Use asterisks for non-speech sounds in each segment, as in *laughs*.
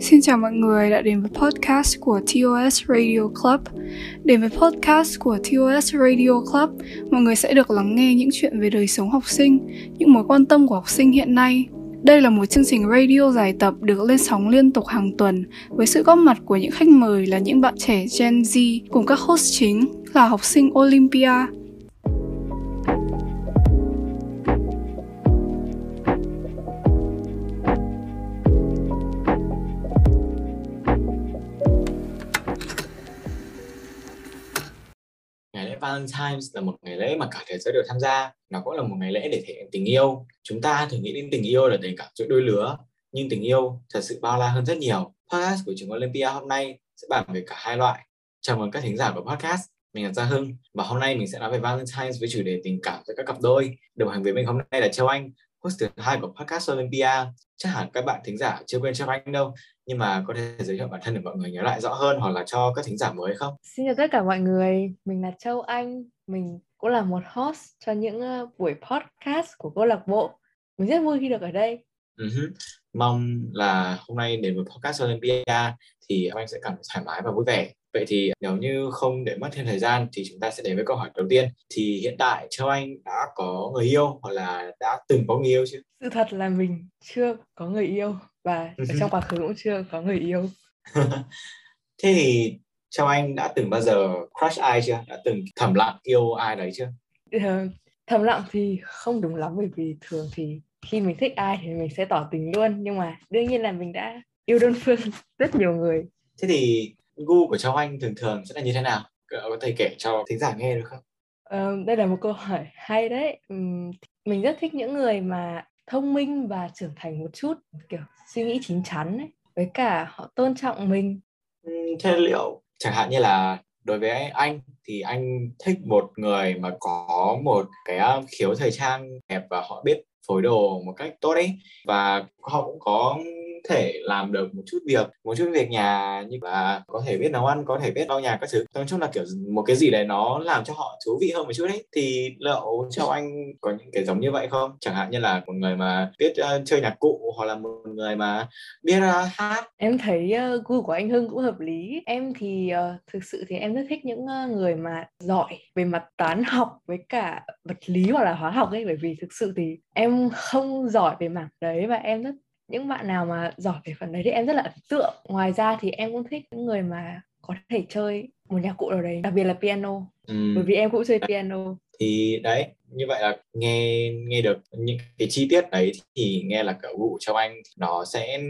Xin chào mọi người đã đến với podcast của TOS Radio Club. Đến với podcast của TOS Radio Club, mọi người sẽ được lắng nghe những chuyện về đời sống học sinh, những mối quan tâm của học sinh hiện nay. Đây là một chương trình radio dài tập được lên sóng liên tục hàng tuần với sự góp mặt của những khách mời là những bạn trẻ Gen Z cùng các host chính là học sinh Olympia, Valentine's là một ngày lễ mà cả thế giới đều tham gia. Nó cũng là một ngày lễ để thể hiện tình yêu. Chúng ta thường nghĩ đến tình yêu là tình cảm giữa đôi lứa, nhưng tình yêu thật sự bao la hơn rất nhiều. Podcast của trường Olympia hôm nay sẽ bàn về cả hai loại. Chào mừng các thính giả của podcast, mình là Gia Hưng, và hôm nay mình sẽ nói về Valentine's với chủ đề tình cảm giữa các cặp đôi. Đồng hành với mình hôm nay là Châu Anh, host thứ hai của podcast Olympia. Chắc hẳn các bạn thính giả chưa quên Châu Anh đâu nhưng mà có thể giới thiệu bản thân để mọi người nhớ lại rõ hơn hoặc là cho các thính giả mới không? Xin chào tất cả mọi người, mình là Châu Anh, mình cũng là một host cho những uh, buổi podcast của câu lạc bộ. Mình rất vui khi được ở đây. Uh-huh. Mong là hôm nay đến với podcast Olympia thì anh sẽ cảm thấy thoải mái và vui vẻ. Vậy thì nếu như không để mất thêm thời gian thì chúng ta sẽ đến với câu hỏi đầu tiên. Thì hiện tại Châu Anh đã có người yêu hoặc là đã từng có người yêu chưa? Sự thật là mình chưa có người yêu và ở trong quá khứ cũng chưa có người yêu *laughs* thế thì Châu Anh đã từng bao giờ crush ai chưa? Đã từng thầm lặng yêu ai đấy chưa? Ờ, thầm lặng thì không đúng lắm bởi vì thường thì khi mình thích ai thì mình sẽ tỏ tình luôn nhưng mà đương nhiên là mình đã yêu đơn phương *laughs* rất nhiều người. Thế thì gu của Châu Anh thường thường sẽ là như thế nào? Có thể kể cho thính giả nghe được không? Uh, đây là một câu hỏi hay đấy. Mình rất thích những người mà thông minh và trưởng thành một chút, kiểu, suy nghĩ chín chắn ấy, với cả họ tôn trọng mình. Ừ, thế liệu chẳng hạn như là đối với anh thì anh thích một người mà có một cái à, khiếu thời trang đẹp và họ biết phối đồ một cách tốt ấy, và họ cũng có thể làm được một chút việc một chút việc nhà như là có thể biết nấu ăn có thể biết lau nhà các thứ. Nói chung là kiểu một cái gì đấy nó làm cho họ thú vị hơn một chút đấy thì liệu châu anh có những cái giống như vậy không? Chẳng hạn như là một người mà biết uh, chơi nhạc cụ hoặc là một người mà biết uh, hát. Em thấy uh, gu của anh hưng cũng hợp lý. Em thì uh, thực sự thì em rất thích những uh, người mà giỏi về mặt toán học với cả vật lý hoặc là hóa học ấy. Bởi vì thực sự thì em không giỏi về mảng đấy và em rất những bạn nào mà giỏi về phần đấy thì em rất là ấn tượng. Ngoài ra thì em cũng thích những người mà có thể chơi một nhạc cụ nào đấy đặc biệt là piano. Ừ. bởi vì em cũng chơi piano. *laughs* Thì đấy như vậy là nghe nghe được những cái chi tiết đấy thì nghe là cậu vụ trong anh nó sẽ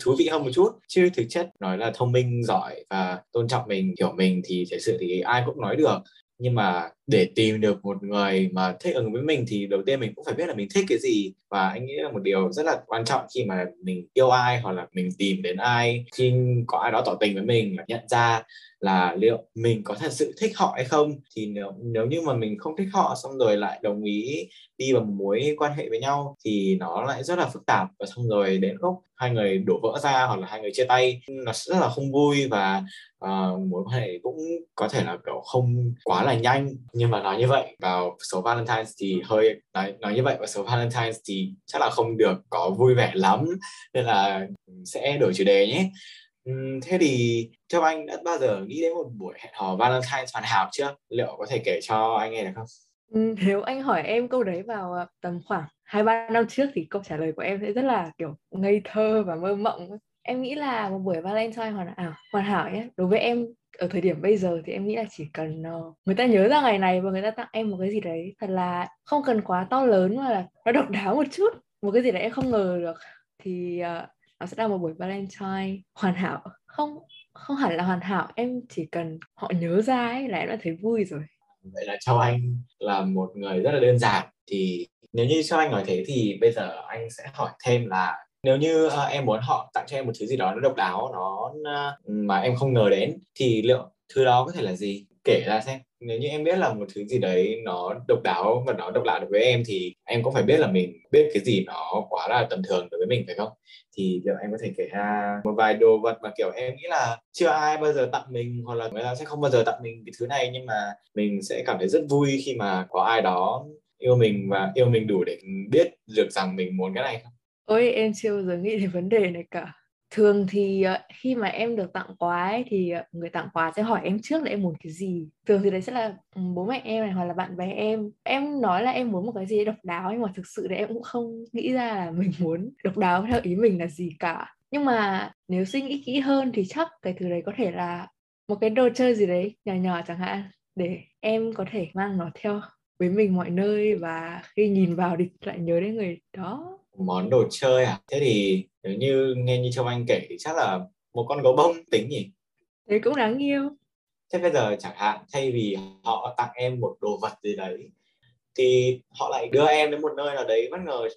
thú vị hơn một chút. Chứ thực chất nói là thông minh giỏi và tôn trọng mình hiểu mình thì thực sự thì ai cũng nói được nhưng mà để tìm được một người mà thích ứng với mình thì đầu tiên mình cũng phải biết là mình thích cái gì. Và anh nghĩ là một điều rất là quan trọng khi mà mình yêu ai hoặc là mình tìm đến ai, khi có ai đó tỏ tình với mình là nhận ra là liệu mình có thật sự thích họ hay không. Thì nếu nếu như mà mình không thích họ xong rồi lại đồng ý đi vào mối quan hệ với nhau thì nó lại rất là phức tạp và xong rồi đến lúc hai người đổ vỡ ra hoặc là hai người chia tay nó rất là không vui và uh, mối quan hệ cũng có thể là kiểu không quá là nhanh nhưng mà nói như vậy vào số Valentine thì hơi nói, nói như vậy vào số Valentine thì chắc là không được có vui vẻ lắm nên là sẽ đổi chủ đề nhé thế thì theo anh đã bao giờ nghĩ đến một buổi hẹn hò Valentine hoàn hảo chưa? Liệu có thể kể cho anh nghe được không? Ừ, nếu anh hỏi em câu đấy vào à, tầm khoảng hai ba năm trước thì câu trả lời của em sẽ rất là kiểu ngây thơ và mơ mộng. Em nghĩ là một buổi Valentine hoàn hảo, à, hoàn hảo nhé. Đối với em ở thời điểm bây giờ thì em nghĩ là chỉ cần uh, người ta nhớ ra ngày này và người ta tặng em một cái gì đấy thật là không cần quá to lớn mà là nó độc đáo một chút một cái gì đấy em không ngờ được thì uh, nó sẽ là một buổi Valentine hoàn hảo không không hẳn là hoàn hảo em chỉ cần họ nhớ ra ấy là em đã thấy vui rồi vậy là châu anh là một người rất là đơn giản. Thì nếu như cho anh nói thế thì bây giờ anh sẽ hỏi thêm là nếu như uh, em muốn họ tặng cho em một thứ gì đó nó độc đáo nó uh, mà em không ngờ đến thì liệu thứ đó có thể là gì? Kể ra xem nếu như em biết là một thứ gì đấy nó độc đáo và nó độc lạ đối với em thì em cũng phải biết là mình biết cái gì nó quá là tầm thường đối với mình, phải không? Thì liệu em có thể kể ra một vài đồ vật mà, kiểu, em nghĩ là chưa ai bao giờ tặng mình hoặc là người ta sẽ không bao giờ tặng mình cái thứ này, nhưng mà mình sẽ cảm thấy rất vui khi mà có ai đó yêu mình và yêu mình đủ để biết được rằng mình muốn cái này không? Ôi, em chưa bao giờ nghĩ đến vấn đề này cả thường thì ờ, khi mà em được tặng quà ấy, thì ờ, người tặng quà sẽ hỏi em trước là em muốn cái gì. Thường thì đấy sẽ là bố mẹ em này hoặc là bạn bè em. Em nói là em muốn một cái gì độc đáo nhưng mà thực sự thì em cũng không nghĩ ra là *laughs* mình muốn độc đáo theo ý mình là gì cả. Nhưng mà nếu suy nghĩ kỹ hơn thì chắc cái thứ đấy có thể là một cái đồ chơi gì đấy nhỏ nhỏ chẳng hạn để em có thể mang nó theo với mình mọi nơi và khi nhìn vào thì lại nhớ đến người đó. Món đồ chơi à thế thì nếu như nghe như châu anh kể thì chắc là một con gấu bông tính nhỉ? Thế cũng đáng yêu. Thế bây giờ chẳng hạn thay vì họ tặng em một đồ vật gì đấy thì họ lại đưa em đến một nơi nào đấy bất ngờ.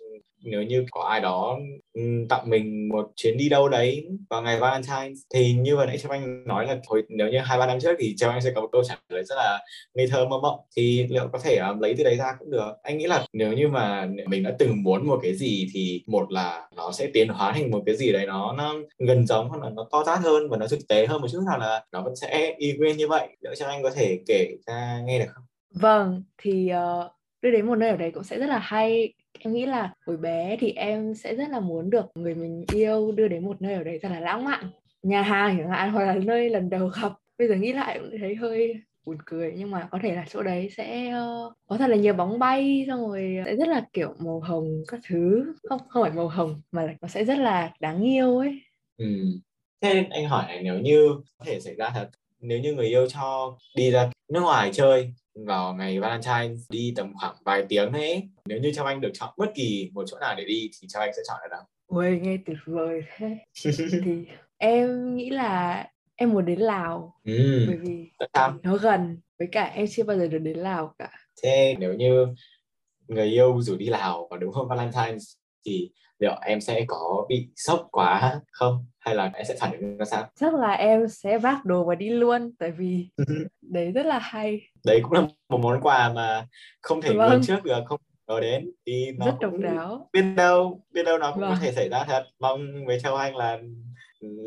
Nếu như có ai đó Ừ, tặng mình một chuyến đi đâu đấy vào ngày Valentine thì như vừa nãy Châu Anh nói là hồi nếu như hai ba năm trước thì Châu Anh sẽ có một câu trả lời rất là ngây thơ mơ mộng. Thì liệu có thể um, lấy từ đấy ra cũng được. Anh nghĩ là nếu như mà mình đã từng muốn một cái gì thì một là nó sẽ tiến hóa thành một cái gì đấy nó nó gần giống hoặc là nó to tát hơn và nó thực tế hơn một chút hoặc là nó vẫn sẽ y nguyên như vậy. Liệu cho Anh có thể kể ra nghe được không? Vâng thì uh, đưa đến một nơi ở đấy cũng sẽ rất là hay em nghĩ là hồi bé thì em sẽ rất là muốn được người mình yêu đưa đến một nơi ở đấy thật là lãng mạn. Nhà hàng chẳng hạn hoặc là nơi lần đầu gặp. Bây giờ nghĩ lại cũng thấy hơi buồn cười nhưng mà có thể là chỗ đấy sẽ uh, có thật là nhiều bóng bay xong rồi sẽ rất là kiểu màu hồng các thứ. Không không phải màu hồng mà là nó sẽ rất là đáng yêu ấy. Ừ. thế nên anh hỏi này nếu như có thể xảy ra thật nếu như người yêu cho đi ra nước ngoài chơi vào ngày Valentine đi tầm khoảng vài tiếng ấy. Nếu như cho anh được chọn bất kỳ một chỗ nào để đi thì cho anh sẽ chọn ở đâu? Ôi nghe tuyệt vời thế. Thì em nghĩ là em muốn đến Lào. Ừ. bởi vì nó gần với cả em chưa bao giờ được đến Lào cả. Thế nếu như người yêu rủ đi Lào vào đúng hôm Valentine thì liệu em sẽ có bị sốc quá không? Hay là em sẽ phản ứng ra sao? Chắc là em sẽ vác đồ và đi luôn tại vì *laughs* đấy rất là hay. Đấy cũng là một món quà mà không thể vâng. trước được không ngờ đến. Thì nó rất độc đáo. biết đâu biết đâu nó cũng vâng. có thể xảy ra thật. Mong với châu anh là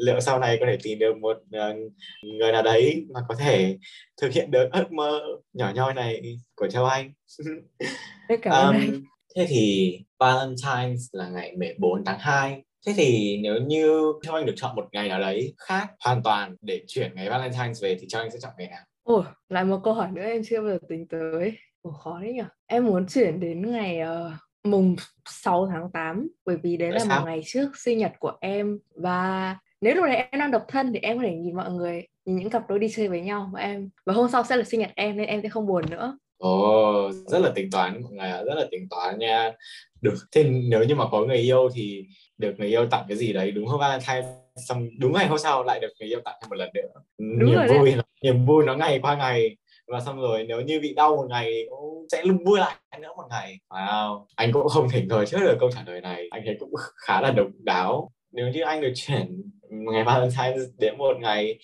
liệu sau này có thể tìm được một uh, người nào đấy mà có thể thực hiện được ước mơ nhỏ nhoi này của châu anh. *laughs* Cảm ơn um, anh thế thì Valentine's là ngày 14 tháng 2 Thế thì nếu như cho anh được chọn một ngày nào đấy khác hoàn toàn để chuyển ngày Valentine's về thì cho anh sẽ chọn ngày nào? Ồ, lại một câu hỏi nữa em chưa bao giờ tính tới. Ồ, khó đấy nhỉ. Em muốn chuyển đến ngày uh, mùng 6 tháng 8 bởi vì đấy Tại là sao? một ngày trước sinh nhật của em và nếu lúc đấy em đang độc thân thì em có thể nhìn mọi người nhìn những cặp đôi đi chơi với nhau và em và hôm sau sẽ là sinh nhật em nên em sẽ không buồn nữa Ồ, oh, rất là tính toán mọi người rất là tính toán nha. Được, thế nếu như mà có người yêu thì được người yêu tặng cái gì đấy đúng hôm Valentine xong đúng ngày hôm sau lại được người yêu tặng thêm một lần nữa. Đúng niềm vui, đấy. niềm vui nó ngày qua ngày và xong rồi nếu như bị đau một ngày cũng sẽ luôn vui lại nữa một ngày. Wow, anh cũng không thể ngờ trước được câu trả lời này. Anh thấy cũng khá là độc đáo. Nếu như anh được chuyển ngày Valentine đến một ngày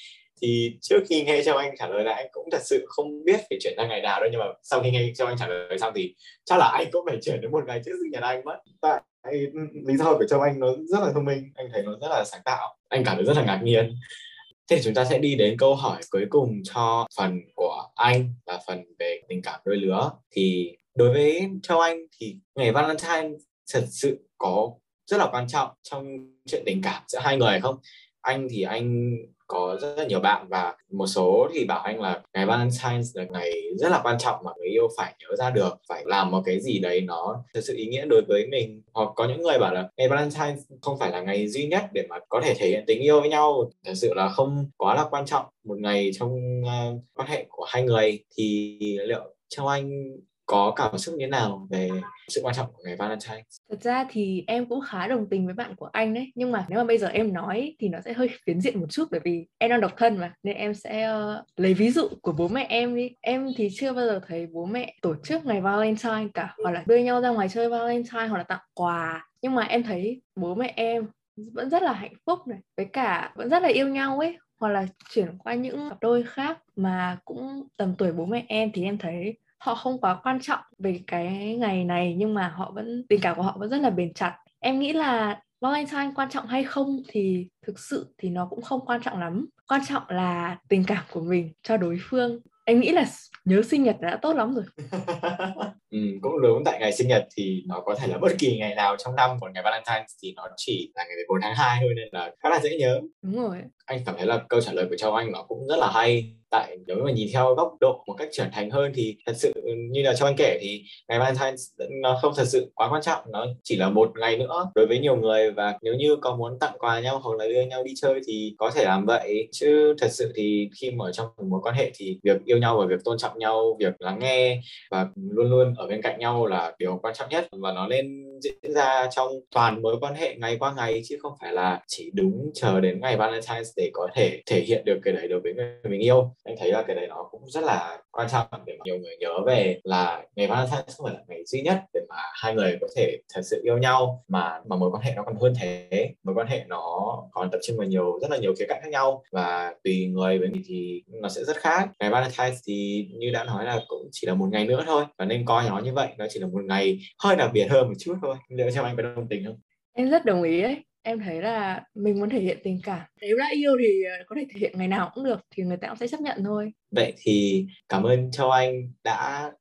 thì trước khi nghe cho anh trả lời là anh cũng thật sự không biết phải chuyển sang ngày nào đâu, nhưng mà sau khi nghe cho anh trả lời xong thì chắc là anh cũng phải chuyển đến một ngày trước sinh nhật anh mất. Tại lý do của châu anh nó rất là thông minh, anh thấy nó rất là sáng tạo, anh cảm thấy rất là ngạc nhiên. Thế chúng ta sẽ đi đến câu hỏi cuối cùng cho phần của anh, là phần về tình cảm đôi lứa. Thì đối với châu anh thì ngày Valentine thật sự có rất là quan trọng trong chuyện tình cảm giữa hai người không? Anh thì anh có rất là nhiều bạn và một số thì bảo anh là ngày Valentine là ngày rất là quan trọng mà người yêu phải nhớ ra được phải làm một cái gì đấy nó thật sự ý nghĩa đối với mình. Hoặc có những người bảo là ngày Valentine không phải là ngày duy nhất để mà có thể thể hiện tình yêu với nhau. Thật sự là không quá là quan trọng. Một ngày trong uh, quan hệ của hai người thì liệu trong anh có cảm xúc như thế nào về sự quan trọng của ngày Valentine? Thật ra thì em cũng khá đồng tình với bạn của anh đấy nhưng mà nếu mà bây giờ em nói thì nó sẽ hơi phiến diện một chút bởi vì em đang độc thân mà nên em sẽ uh, lấy ví dụ của bố mẹ em đi em thì chưa bao giờ thấy bố mẹ tổ chức ngày Valentine cả hoặc là đưa nhau ra ngoài chơi Valentine hoặc là tặng quà nhưng mà em thấy bố mẹ em vẫn rất là hạnh phúc này với cả vẫn rất là yêu nhau ấy hoặc là chuyển qua những cặp đôi khác mà cũng tầm tuổi bố mẹ em thì em thấy họ không quá quan trọng về cái ngày này nhưng mà họ vẫn tình cảm của họ vẫn rất là bền chặt. Em nghĩ là Valentine quan trọng hay không thì thực sự thì nó cũng không quan trọng lắm. Quan trọng là tình cảm của mình cho đối phương. Em nghĩ là nhớ sinh nhật đã tốt lắm rồi. *laughs* Ừ, cũng đúng tại ngày sinh nhật thì nó có thể là bất kỳ ngày nào trong năm còn ngày Valentine thì nó chỉ là ngày 14 tháng 2 thôi nên là khá là dễ nhớ. Đúng rồi. Anh cảm thấy là câu trả lời của Châu Anh nó cũng rất là hay tại nếu mà nhìn theo góc độ một cách trưởng thành hơn thì thật sự như là cho Anh kể thì ngày Valentine nó không thật sự quá quan trọng, nó chỉ là một ngày nữa. Đối với nhiều người và nếu như có muốn tặng quà nhau hoặc là đưa nhau đi chơi thì có thể làm vậy. Chứ thật sự thì khi mà ở trong một mối quan hệ thì việc yêu nhau và việc tôn trọng nhau, việc lắng nghe và luôn luôn ở bên cạnh nhau là điều quan trọng nhất. Và nó nên diễn ra trong toàn mối quan hệ ngày qua ngày chứ không phải là chỉ đúng chờ đến ngày Valentine để có thể thể hiện được cái đấy đối với người mình yêu anh thấy là cái đấy nó cũng rất là quan trọng để mà nhiều người nhớ về là ngày Valentine không phải là ngày duy nhất để mà hai người có thể thật sự yêu nhau, mà mà mối quan hệ nó còn hơn thế. Mối quan hệ nó còn tập trung vào nhiều, rất là nhiều khía cạnh khác nhau và tùy người với mình thì nó sẽ rất khác. Ngày Valentine thì như đã nói là cũng chỉ là một ngày nữa thôi và nên coi nó như vậy. Nó chỉ là một ngày hơi đặc biệt hơn một chút thôi. Liệu cho anh có đồng tình không? Em rất đồng ý ấy em thấy là mình muốn thể hiện tình cảm. Nếu đã yêu thì ờ, có thể thể hiện ngày nào cũng được, thì người ta cũng sẽ chấp nhận thôi. Vậy thì cảm ơn châu anh đã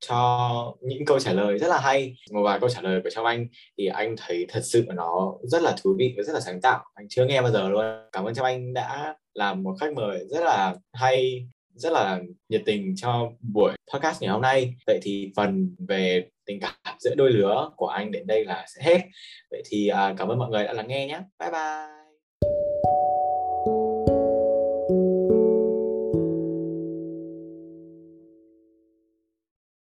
cho những câu trả lời rất là hay. Một vài câu trả lời của châu anh thì anh thấy thật sự nó rất là thú vị và rất là sáng tạo. Anh chưa nghe bao giờ luôn. Cảm ơn châu anh đã làm một khách mời rất là hay rất là nhiệt tình cho buổi podcast ngày hôm nay vậy thì phần về tình cảm giữa đôi lứa của anh đến đây là sẽ hết vậy thì uh, cảm ơn mọi người đã lắng nghe nhé bye bye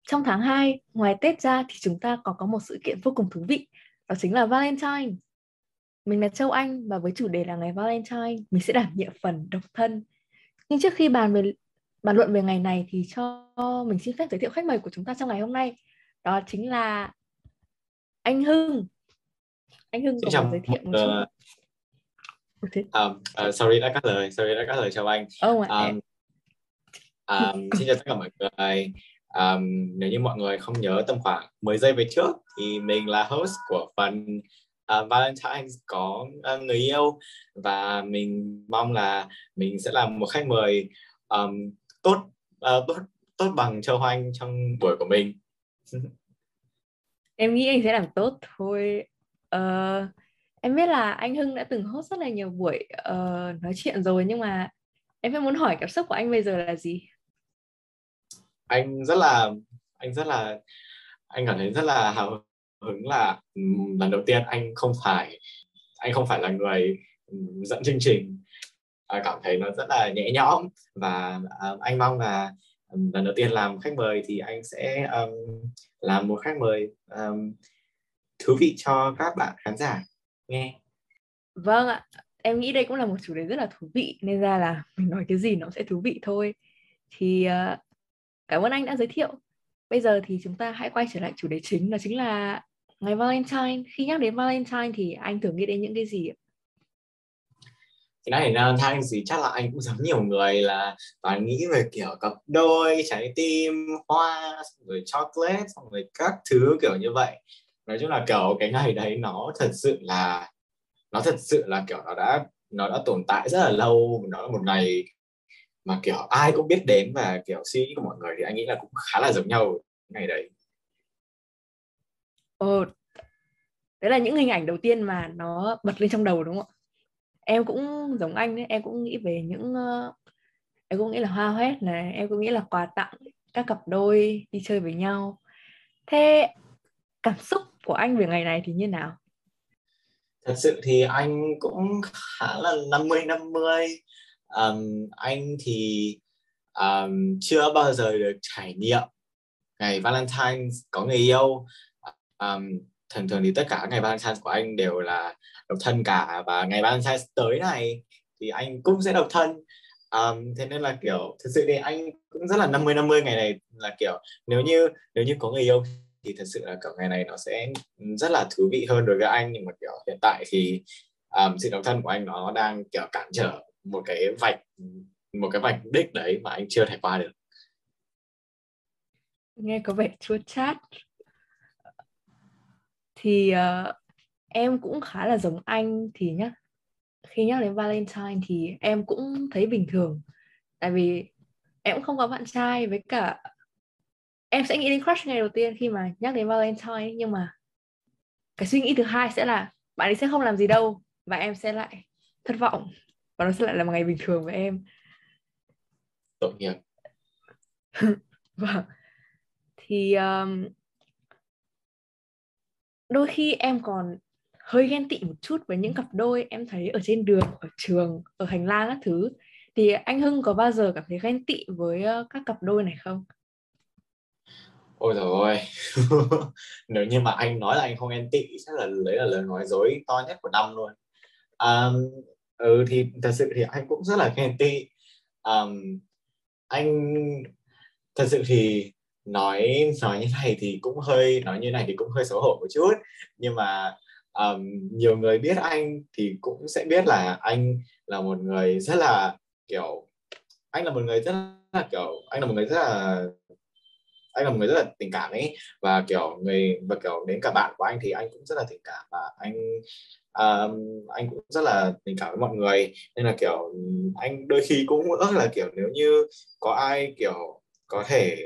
Trong tháng 2, ngoài Tết ra thì chúng ta còn có một sự kiện vô cùng thú vị, đó chính là Valentine. Mình là Châu Anh và với chủ đề là ngày Valentine, mình sẽ đảm nhiệm phần độc thân. Nhưng trước khi bàn về bàn luận về ngày này thì cho mình xin phép giới thiệu khách mời của chúng ta trong ngày hôm nay. Đó chính là anh Hưng. Anh Hưng có chào giới thiệu một chút? uh, um, uh, sorry đã cắt lời sorry đã cắt lời chào anh. Oh, um, um, xin chào tất cả mọi người. Um, nếu như mọi người không nhớ tầm khoảng 10 giây về trước thì mình là host của phần uh, Valentine's có uh, người yêu. Và mình mong là mình sẽ làm một khách mời um, tốt uh, tốt tốt bằng Châu Hoanh trong buổi của mình. *laughs* Em nghĩ anh sẽ làm tốt thôi. Uh, em biết là anh Hưng đã từng host rất là nhiều buổi uh, nói chuyện rồi nhưng mà em vẫn muốn hỏi cảm xúc của anh bây giờ là gì? Anh rất là anh rất là anh cảm thấy rất là hào hứng là lần đầu tiên anh không phải anh không phải là người dẫn chương trình Ờ, cảm thấy nó rất là nhẹ nhõm. Và ờ, anh mong là lần đầu tiên làm khách mời thì anh sẽ um, làm một khách mời um, thú vị cho các bạn khán giả. Nghe. Vâng ạ. Em nghĩ đây cũng là một chủ đề rất là thú vị nên ra là mình nói cái gì nó sẽ thú vị thôi. Thì uh, cảm ơn anh đã giới thiệu. Bây giờ thì chúng ta hãy quay trở lại chủ đề chính đó chính là ngày Valentine. Khi nhắc đến Valentine thì anh thường nghĩ đến những cái gì ạ? Cái này là thang gì chắc là anh cũng giống nhiều người là toàn nghĩ về kiểu cặp đôi trái tim hoa rồi chocolate xong rồi các thứ kiểu như vậy. Nói chung là kiểu cái ngày đấy nó thật sự là nó thật sự là kiểu nó đã nó đã tồn tại rất là lâu. Nó là một ngày mà kiểu ai cũng biết đến và kiểu suy nghĩ của mọi người thì anh nghĩ là cũng khá là giống nhau ngày đấy. Ồ, đấy là những hình ảnh đầu tiên mà nó bật lên trong đầu đúng không ạ? Em cũng giống anh đấy em cũng nghĩ về những uh, em cũng nghĩ là hoa hết này em cũng nghĩ là quà tặng các cặp đôi đi chơi với nhau. Thế cảm xúc của anh về ngày này thì như nào? Thật sự thì anh cũng khá là 50 50 um, anh thì um, chưa bao giờ được trải nghiệm ngày Valentine có người yêu. Um, thường thường thì tất cả ngày Valentine của anh đều là độc thân cả và ngày Valentine tới này thì anh cũng sẽ độc thân. Um, thế nên là kiểu thực sự thì anh cũng rất là 50 50 ngày này là kiểu nếu như nếu như có người yêu thì thật sự là kiểu ngày này nó sẽ rất là thú vị hơn đối với anh. Nhưng mà kiểu hiện tại thì um, sự độc thân của anh nó đang kiểu cản trở một cái vạch một cái vạch đích đấy mà anh chưa thể qua được. Nghe có vẻ chua chát thì uh, em cũng khá là giống anh thì nhá. Khi nhắc đến Valentine thì em cũng thấy bình thường. Tại vì em cũng không có bạn trai với cả em sẽ nghĩ đến crush ngày đầu tiên khi mà nhắc đến Valentine nhưng mà cái suy nghĩ thứ hai sẽ là bạn ấy sẽ không làm gì đâu và em sẽ lại thất vọng và nó sẽ lại là một ngày bình thường với em. Tội nghiệp. *laughs* Vâng. Thì um, đôi khi em còn hơi ghen tị một chút với những cặp đôi em thấy ở trên đường ở trường ở hành lang các thứ. Thì anh Hưng có bao giờ cảm thấy ghen tị với ờ, các cặp đôi này không? Ôi trời ơi *laughs* nếu như mà anh nói là anh không ghen tị chắc là đấy là lời nói dối to nhất của năm luôn. Um, ừ thì thật sự thì anh cũng rất là ghen tị. Um, anh thật sự thì nói nói như này thì cũng hơi nói như này thì cũng hơi xấu hổ một chút. Nhưng mà um, nhiều người biết anh thì cũng sẽ biết là anh là một người rất là kiểu anh là một người rất là kiểu anh là một người rất là anh là một người rất là tình cảm ấy. Và kiểu người và kiểu đến cả bạn của anh thì anh cũng rất là tình cảm. Và anh um, anh cũng rất là tình cảm với mọi người. Nên là kiểu anh đôi khi cũng ước là kiểu nếu như có ai kiểu có thể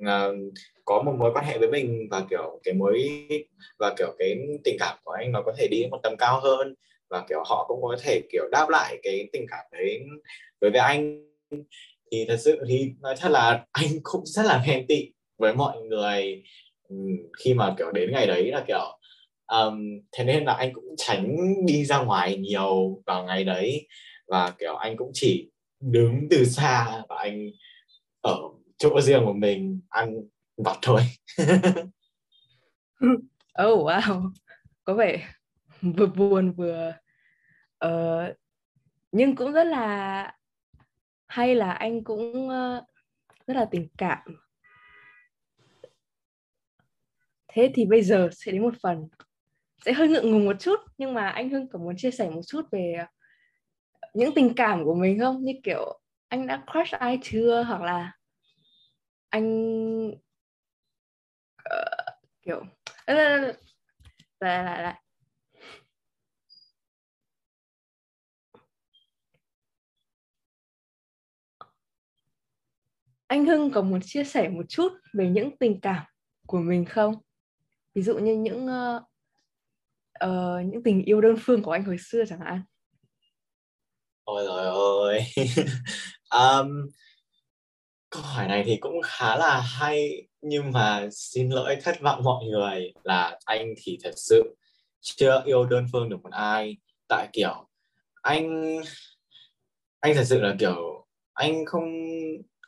uh, có một mối quan hệ với mình và kiểu cái mối và kiểu cái tình cảm của anh nó có thể đi một tầm cao hơn và kiểu họ cũng có thể kiểu đáp lại cái tình cảm đấy đối với anh. Thì thật sự thì nói thật là *laughs* anh cũng rất là ghen tị với mọi người khi mà kiểu đến ngày đấy là kiểu um, thế nên là anh cũng tránh đi ra ngoài nhiều vào ngày đấy. Và kiểu anh cũng chỉ đứng từ xa và anh ở chỗ riêng của mình ăn vặt thôi. *laughs* Oh wow. Có vẻ vừa buồn vừa uh, nhưng cũng rất là hay là anh cũng uh, rất là tình cảm. Thế thì bây giờ sẽ đến một phần. Sẽ hơi ngượng ngùng một chút nhưng mà anh Hưng có muốn chia sẻ một chút về những tình cảm của mình không? Như kiểu anh đã crush ai chưa? Hoặc là anh uh, kiểu lại lại lại anh Hưng có muốn chia sẻ một chút về những tình cảm của mình không? Ví dụ như những uh, uh, những tình yêu đơn phương của anh hồi xưa chẳng hạn. Ôi trời ơi. um, câu hỏi này thì cũng khá là hay nhưng mà xin lỗi thất vọng mọi người là anh thì thật sự chưa yêu đơn phương được một ai. Tại kiểu anh anh thật sự là kiểu anh không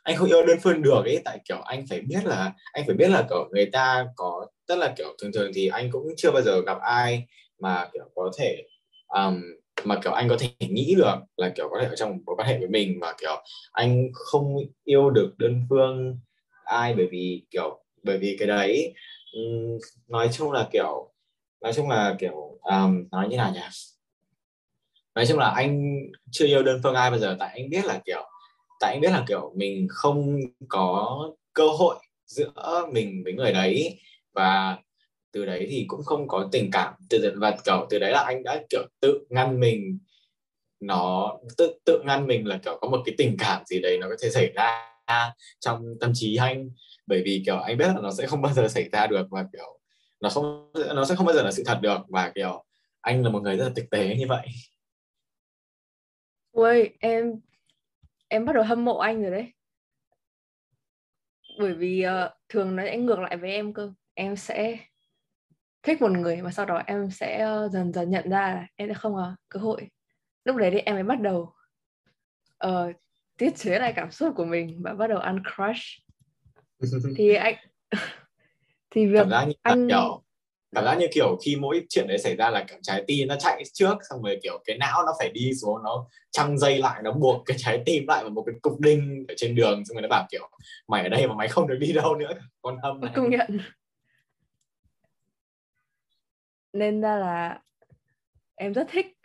anh không yêu đơn phương được ấy. Tại kiểu anh phải biết là anh phải biết là kiểu người ta có tức là kiểu thường thường thì anh cũng chưa bao giờ gặp ai mà kiểu có thể um, mà kiểu anh có thể nghĩ được là kiểu có thể ở trong một mối quan hệ với mình mà kiểu anh không yêu được đơn phương ai bởi vì kiểu bởi vì cái đấy. Um, nói chung là kiểu nói chung là kiểu um, nói như nào nhỉ? Nói chung là anh chưa yêu đơn phương ai bao giờ tại anh biết là kiểu tại anh biết là kiểu mình không có cơ hội giữa mình với người đấy. Và từ đấy thì cũng không có tình cảm từ và kiểu từ đấy là anh đã kiểu tự ngăn mình. Nó tự tự ngăn mình là kiểu có một cái tình cảm gì đấy nó có thể xảy ra trong tâm trí anh. Bởi vì kiểu anh biết là nó sẽ không bao giờ xảy ra được và kiểu nó không nó sẽ không bao giờ là sự thật được. Và kiểu anh là một người rất là thực tế như vậy. Ui, em em bắt đầu hâm mộ anh rồi đấy. Bởi vì uh, thường nó sẽ ngược lại với em cơ. Em sẽ thích một người mà sau đó em sẽ uh, dần dần nhận ra là em sẽ không có cơ hội. Lúc đấy thì em mới bắt đầu uh, tiết chế lại cảm xúc của mình và bắt đầu ăn crush. *laughs* Thì anh *laughs* thì việc anh kiểu cảm giác như kiểu khi mỗi chuyện đấy xảy ra là kiểu trái tim nó chạy trước xong rồi kiểu cái não nó phải đi xuống nó trăng dây lại nó buộc cái trái tim lại vào một cái cục đinh ở trên đường xong rồi nó bảo kiểu mày ở đây mà mày không được đi đâu nữa con hâm này. Công nhận nên ra là em rất thích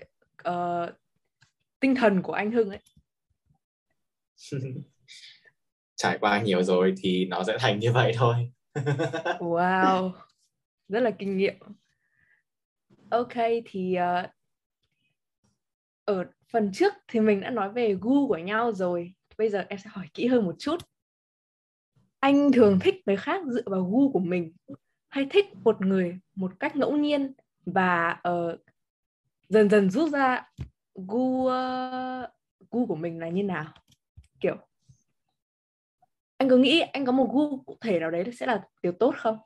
uh, tinh thần của anh Hưng ấy. *laughs* Trải qua nhiều rồi thì nó sẽ thành như vậy thôi. *laughs* Wow rất là kinh nghiệm. Ok thì uh, ở phần trước thì mình đã nói về gu của nhau rồi. Bây giờ em sẽ hỏi kỹ hơn một chút. Anh thường thích người khác dựa vào gu của mình hay thích một người một cách ngẫu nhiên và uh, dần dần rút ra gu uh, gu của mình là như nào? Kiểu anh có nghĩ anh có một gu cụ thể nào đấy sẽ là điều tốt không?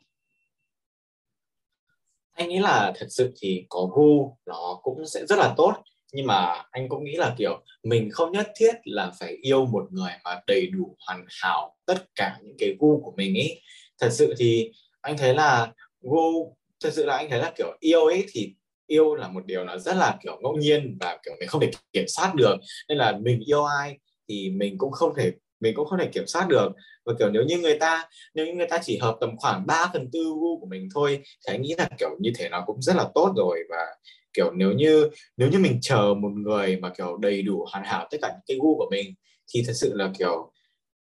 Anh nghĩ là thật sự thì có gu nó cũng sẽ rất là tốt nhưng mà anh cũng nghĩ là kiểu mình không nhất thiết là phải yêu một người mà đầy đủ hoàn hảo tất cả những cái gu của mình ấy thật sự thì anh thấy là gu thật sự là anh thấy là, kiểu yêu ấy thì yêu là một điều nó rất là, kiểu, ngẫu nhiên và, kiểu, mình không thể kiểm soát được. Nên là mình yêu ai thì mình cũng không thể, mình cũng không thể kiểm soát được. Và, kiểu, nếu như người ta, nếu như người ta chỉ hợp tầm khoảng 3 phần tư gu của mình thôi thì anh nghĩ là, kiểu, như thế nó cũng rất là tốt rồi. Và, kiểu, nếu như nếu như mình chờ một người mà, kiểu, đầy đủ hoàn hảo tất cả những cái gu của mình thì thật sự là, kiểu,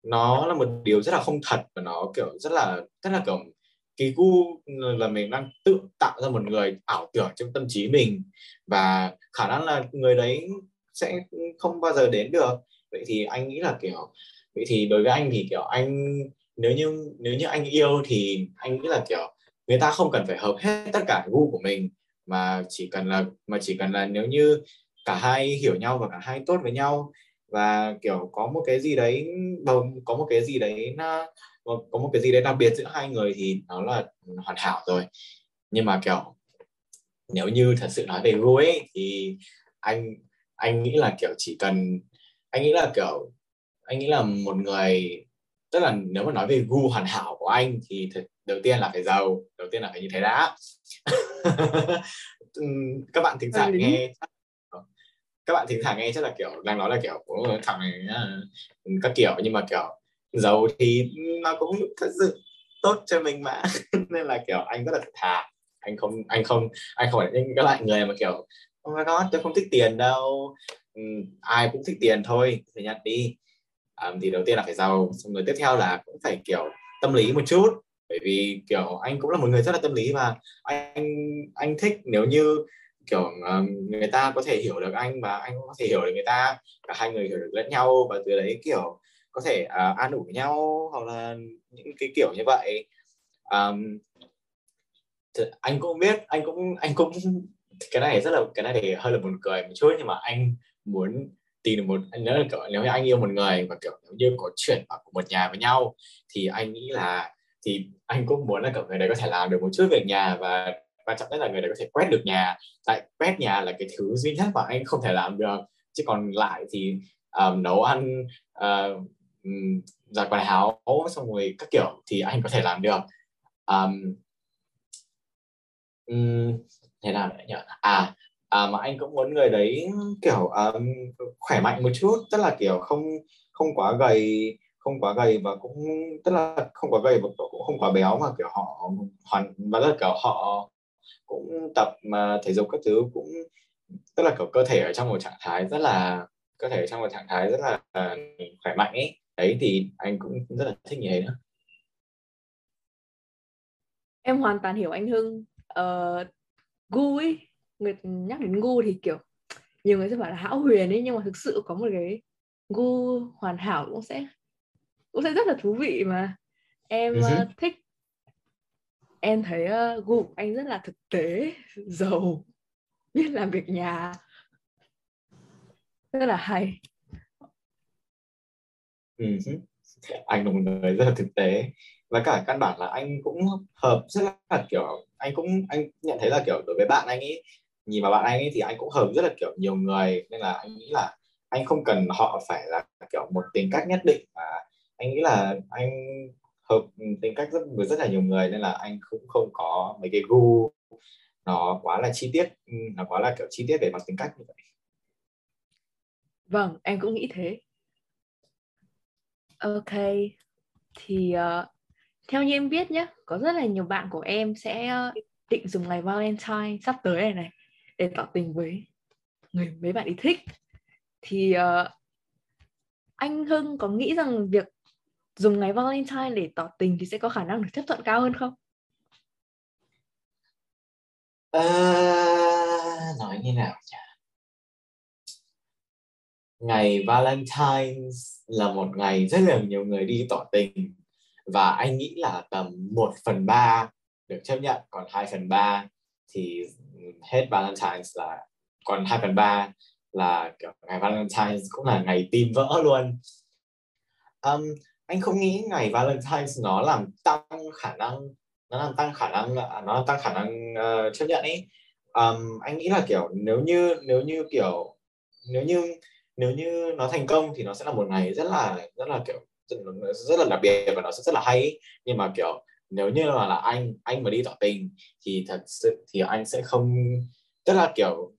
nó là một điều rất là không thật và nó, kiểu, rất là rất là, kiểu cái gu là mình đang tự tạo ra một người ảo tưởng trong tâm trí mình. Và khả năng là người đấy sẽ không bao giờ đến được. Vậy thì anh nghĩ là, kiểu, vậy thì đối với anh thì, kiểu, anh, nếu như nếu như anh yêu thì anh nghĩ là, kiểu, người ta không cần phải hợp hết tất cả gu của mình. Mà chỉ cần là, mà chỉ cần là nếu như cả hai hiểu nhau và cả hai tốt với nhau và, kiểu, có một cái gì đấy có một cái gì đấy nó có một cái gì đấy đặc biệt giữa hai người thì nó là hoàn hảo rồi. Nhưng mà kiểu nếu như thật sự nói về gu ấy thì anh anh nghĩ là kiểu chỉ cần anh nghĩ là kiểu anh nghĩ là một người tức là nếu mà nói về gu hoàn hảo của anh thì thật, đầu tiên là phải giàu đầu tiên là phải như thế đã. *laughs* Các bạn thính giả nghe các bạn thính giả nghe chắc là kiểu đang nói là kiểu thằng này các kiểu. Nhưng mà kiểu giàu thì nó cũng thật sự tốt cho mình mà. *laughs* Nên là kiểu anh rất là thà. Anh không anh không anh không phải những cái loại người mà kiểu oh my god tôi không thích tiền đâu. Ừ, ai cũng thích tiền thôi thì nhặt đi. À, thì đầu tiên là phải giàu xong rồi tiếp theo là cũng phải kiểu tâm lý một chút. Bởi vì kiểu anh cũng là một người rất là tâm lý và anh anh thích nếu như kiểu um, người ta có thể hiểu được anh và anh có thể hiểu được người ta. Cả hai người hiểu được lẫn nhau và từ đấy kiểu có thể uh, an ủi nhau hoặc là những cái kiểu như vậy. Um, anh cũng biết anh cũng anh cũng cái này rất là cái này thì hơi là buồn cười một chút nhưng mà anh muốn tìm được một nếu là kiểu nếu như anh yêu một người và kiểu nếu như có chuyển vào một nhà với nhau thì anh nghĩ là thì anh cũng muốn là kiểu người đấy có thể làm được một chút việc nhà và quan trọng nhất là người đấy có thể quét được nhà. Tại quét nhà là cái thứ duy nhất mà anh không thể làm được. Chứ còn lại thì um, nấu ăn uh, giặt quần áo xong rồi các kiểu thì anh có thể làm được. Um, um, thế nào nữa nhỉ? À à, mà anh cũng muốn người đấy kiểu um, khỏe mạnh một chút tức là kiểu không không quá gầy không quá gầy và cũng tức là không quá gầy và cũng không quá béo mà kiểu họ hoàn và là kiểu họ cũng tập mà thể dục các thứ cũng tức là kiểu cơ thể ở trong một trạng thái rất là cơ thể trong một trạng thái rất là uh, khỏe mạnh ấy đấy thì anh cũng rất là thích như thế nữa em hoàn toàn hiểu anh Hưng. Uh, gu ấy người nhắc đến gu thì kiểu nhiều người sẽ bảo là hão huyền ấy nhưng mà thực sự có một cái gu hoàn hảo cũng sẽ cũng sẽ rất là thú vị mà. Em uh, thích em thấy uh, gu của anh rất là thực tế giàu biết làm việc nhà. Rất là hay Ừ, anh là một người rất là thực tế. Và cả căn bản là anh cũng hợp rất là kiểu anh cũng anh nhận thấy là kiểu đối với bạn anh ấy nhìn vào bạn anh ấy thì anh cũng hợp rất là kiểu nhiều người. Nên là anh nghĩ là anh không cần họ phải là kiểu một tính cách nhất định mà anh nghĩ là anh hợp tính cách rất với rất là nhiều người. Nên là anh cũng không có mấy cái gu nó quá là chi tiết ừ, nó quá là kiểu chi tiết về mặt tính cách như vậy. Vâng em cũng nghĩ thế ok thì uh, theo như em biết nhé có rất là nhiều bạn của em sẽ uh, định dùng ngày Valentine sắp tới này này để tỏ tình với người mấy bạn ý thích thì uh, anh Hưng có nghĩ rằng việc dùng ngày Valentine để tỏ tình thì sẽ có khả năng được chấp thuận cao hơn không? À, nói như nào nhỉ? Ngày Valentine là một ngày rất là nhiều người đi tỏ tình. Và anh nghĩ là tầm 1 phần 3 được chấp nhận còn 2 phần 3 thì hết Valentine's là còn 2 phần 3 là kiểu ngày Valentine's cũng là ngày tim vỡ luôn. Um, anh không nghĩ ngày Valentine's nó làm tăng khả năng nó làm tăng khả năng à, nó làm tăng khả năng uh, chấp nhận ấy um, anh nghĩ là kiểu nếu như nếu như kiểu nếu như nếu như nó thành công thì nó sẽ là một ngày rất là rất là kiểu rất, rất là đặc biệt và nó sẽ rất là hay ấy. nhưng mà kiểu nếu như là, là anh anh mà đi tỏ tình thì thật sự thì anh sẽ không tức là kiểu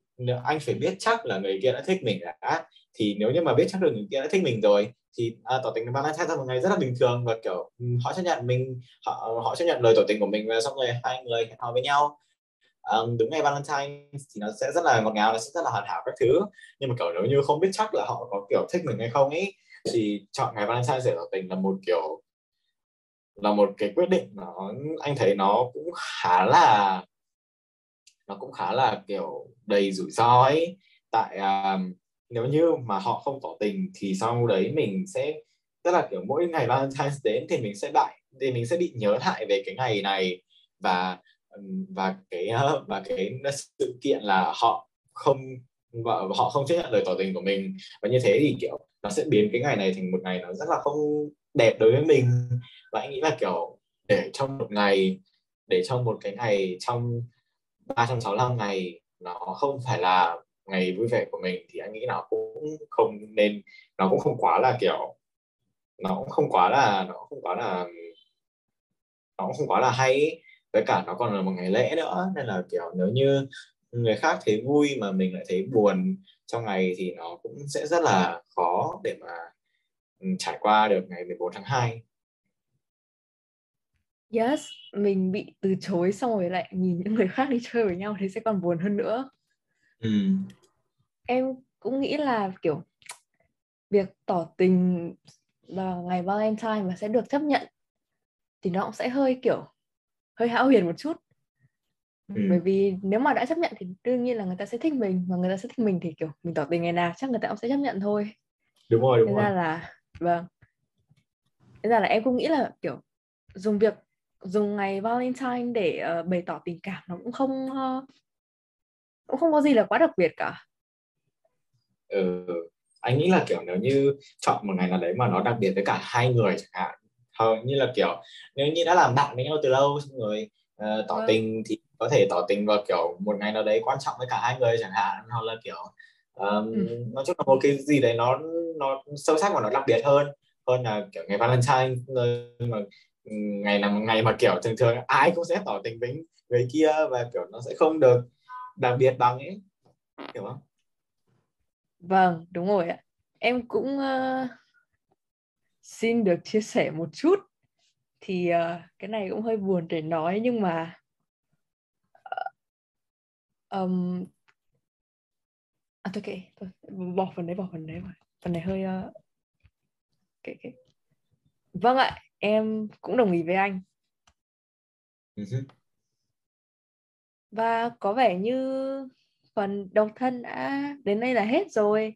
anh phải biết chắc là người kia đã thích mình đã thì nếu như mà biết chắc được người kia đã thích mình rồi thì à, tỏ tình với Valentine là một ngày rất là bình thường và kiểu họ chấp nhận mình họ họ chấp nhận lời tỏ tình của mình và xong rồi hai người hẹn hò với nhau um, đúng ngày Valentine thì nó sẽ rất là ngọt ngào nó sẽ rất là hoàn hảo các thứ. Nhưng mà kiểu nếu như không biết chắc là họ có kiểu thích mình hay không ấy thì chọn ngày Valentine để tỏ tình là một kiểu là một cái quyết định nó anh thấy nó cũng khá là nó cũng khá là kiểu đầy rủi ro ấy. Tại um, nếu như mà họ không tỏ tình thì sau đấy mình sẽ tức là kiểu mỗi ngày Valentine's đến thì mình sẽ đại thì mình sẽ bị nhớ lại về cái ngày này. Và và cái ờ, và cái sự kiện là họ không, và họ không chấp nhận lời tỏ tình của mình. Và như thế thì, kiểu, nó sẽ biến cái ngày này thành một ngày nó rất là không đẹp đối với mình. Và anh nghĩ là, kiểu, để trong một ngày, để trong một cái ngày, trong 365 ngày nó không phải là ngày vui vẻ của mình, thì anh nghĩ nó cũng không nên, nó cũng không quá là, kiểu, nó cũng không quá là, nó không quá là, nó cũng không quá là hay với cả nó còn là một ngày lễ nữa nên là kiểu nếu như người khác thấy vui mà mình lại thấy buồn trong ngày thì nó cũng sẽ rất là khó để mà ừ, trải qua được ngày 14 tháng 2 Yes, mình bị từ chối xong rồi lại nhìn những người khác đi chơi với nhau thì sẽ còn buồn hơn nữa. ừ. Em cũng nghĩ là kiểu việc tỏ tình vào ngày Valentine và sẽ được chấp nhận thì nó cũng sẽ hơi kiểu hơi hão huyền một chút. Ừ. bởi vì nếu mà đã chấp nhận thì đương nhiên là người ta sẽ thích mình và người ta sẽ thích mình thì kiểu mình tỏ tình ngày nào chắc người ta cũng sẽ chấp nhận thôi. Đúng rồi đúng Thế rồi. ra là vâng. Thế ra là em cũng nghĩ là kiểu dùng việc dùng ngày Valentine để uh, bày tỏ tình cảm nó cũng không uh, cũng không có gì là quá đặc biệt cả. Ừ, anh nghĩ là kiểu nếu như chọn một ngày nào đấy mà nó đặc biệt với cả hai người chẳng hạn hầu như là kiểu nếu như đã làm bạn với nhau từ lâu xong rồi uh, tỏ ừ. tình thì có thể tỏ tình vào kiểu một ngày nào đấy quan trọng với cả hai người chẳng hạn hoặc là kiểu um, ừ. nói chung là một cái gì đấy nó nó sâu sắc và nó đặc biệt hơn hơn là kiểu ngày Valentine nơi mà ngày là ngày mà kiểu thường thường ai cũng sẽ tỏ tình với người kia và kiểu nó sẽ không được đặc biệt bằng ấy hiểu không vâng đúng rồi ạ em cũng uh, xin được chia sẻ một chút. Thì uh, cái này cũng hơi buồn để nói nhưng mà uh, um, à thôi kệ thôi bỏ phần đấy bỏ phần đấy phần này hơi uh, kệ kệ. Vâng ạ em cũng đồng ý với anh. Ừ và có vẻ như phần độc thân đã đến đây là hết rồi.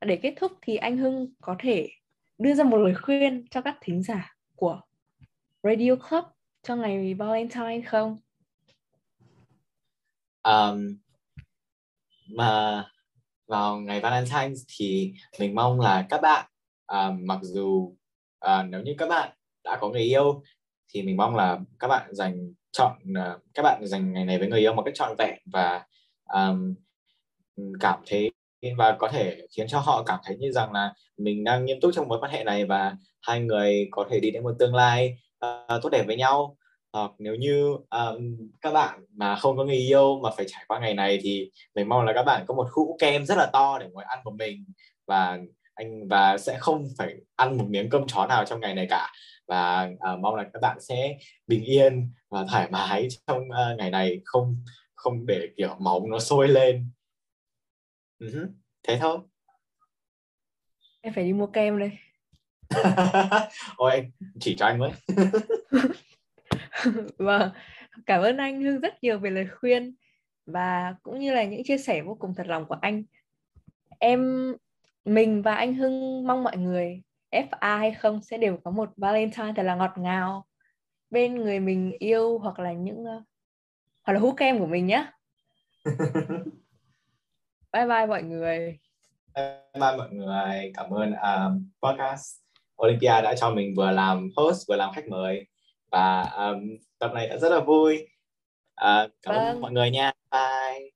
Để kết thúc thì anh Hưng có thể đưa ra một lời khuyên cho các thính giả của Radio Club cho ngày Valentine không? Um, mà vào ngày Valentine thì mình mong là các bạn uh, mặc dù uh, nếu như các bạn đã có người yêu thì mình mong là các bạn dành chọn uh, các bạn dành ngày này với người yêu một cách trọn vẹn và um, cảm thấy và có thể khiến cho họ cảm thấy như rằng là mình đang nghiêm túc trong mối quan hệ này và hai người có thể đi đến một tương lai uh, tốt đẹp với nhau. Hoặc nếu như um, các bạn mà không có người yêu mà phải trải qua ngày này thì mình mong là các bạn có một hũ kem rất là to để ngồi ăn của mình và anh và sẽ không phải ăn một miếng cơm chó nào trong ngày này cả. Và uh, mong là các bạn sẽ bình yên và thoải mái trong uh, ngày này không không để kiểu máu nó sôi lên uh-huh. thế thôi. Em phải đi mua kem đây. *laughs* Ôi chỉ cho anh với. *laughs* Vâng. Cảm ơn anh Hưng rất nhiều về lời khuyên và cũng như là những chia sẻ vô cùng thật lòng của anh. Em mình và anh Hưng mong mọi người FA hay không sẽ đều có một Valentine thật là ngọt ngào. Bên người mình yêu hoặc là những uh, hoặc là hú kem của mình nhé *laughs* bye bye mọi người. Bye bye mọi người. Cảm ơn um, podcast. Olympia đã cho mình vừa làm host vừa làm khách mời. Và um, tập này đã rất là vui. Uh, cảm vâng. ơn mọi người nha. Bye